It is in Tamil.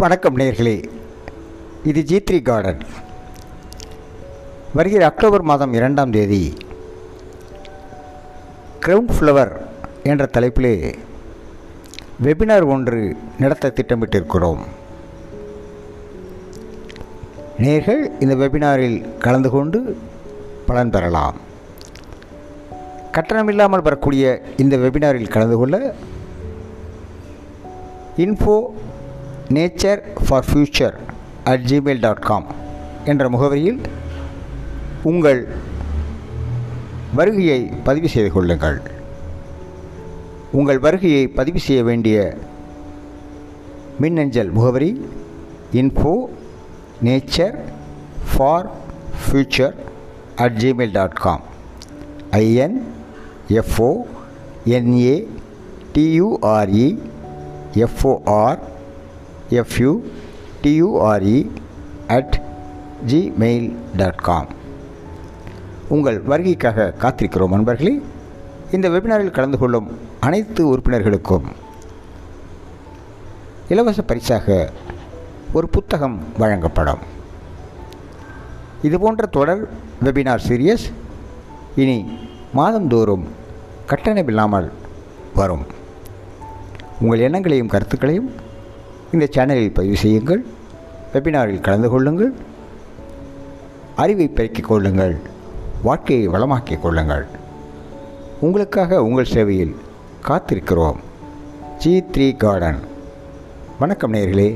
வணக்கம் நேர்களே. இது ஜி த்ரீ கார்டன். வருகிற அக்டோபர் மாதம் இரண்டாம் தேதி கிரவுண்ட் ஃப்ளவர் என்ற தலைப்பிலே வெபினார் ஒன்று நடத்த திட்டமிட்டிருக்கிறோம். நேர்கள் இந்த வெபினாரில் கலந்து கொண்டு பலன் பெறலாம். கட்டணமில்லாமல் வரக்கூடிய இந்த வெபினாரில் கலந்து கொள்ள info nature for future at Gmail dot com என்ற முகவரியில் உங்கள் வருகையை பதிவு செய்து கொள்ளுங்கள். உங்கள் வருகையை பதிவு செய்ய வேண்டிய மின்னஞ்சல் முகவரி info nature for future at Gmail dot com I N F O N A T U R E F O R F U T U R E at Gmail dot com உங்கள் வருகைக்காக காத்திருக்கிறோம் நண்பர்களே. இந்த வெபினாரில் கலந்து கொள்ளும் அனைத்து உறுப்பினர்களுக்கும் இலவச பரிசாக ஒரு புத்தகம் வழங்கப்படும். இதுபோன்ற தொடர் வெபினார் சீரியஸ் இனி மாதந்தோறும் கட்டணமில்லாமல் வரும். உங்கள் எண்ணங்களையும் கருத்துக்களையும் இந்த சேனலில் பதிவு செய்யுங்கள் வெபினாரில் கலந்து கொள்ளுங்கள் அறிவை பெருக்கிக் கொள்ளுங்கள் வாழ்க்கையை வளமாக்கிக் கொள்ளுங்கள். உங்களுக்காக உங்கள் சேவையில் காத்திருக்கிறோம். ஜி த்ரீ கார்டன் வணக்கம் நேர்களே.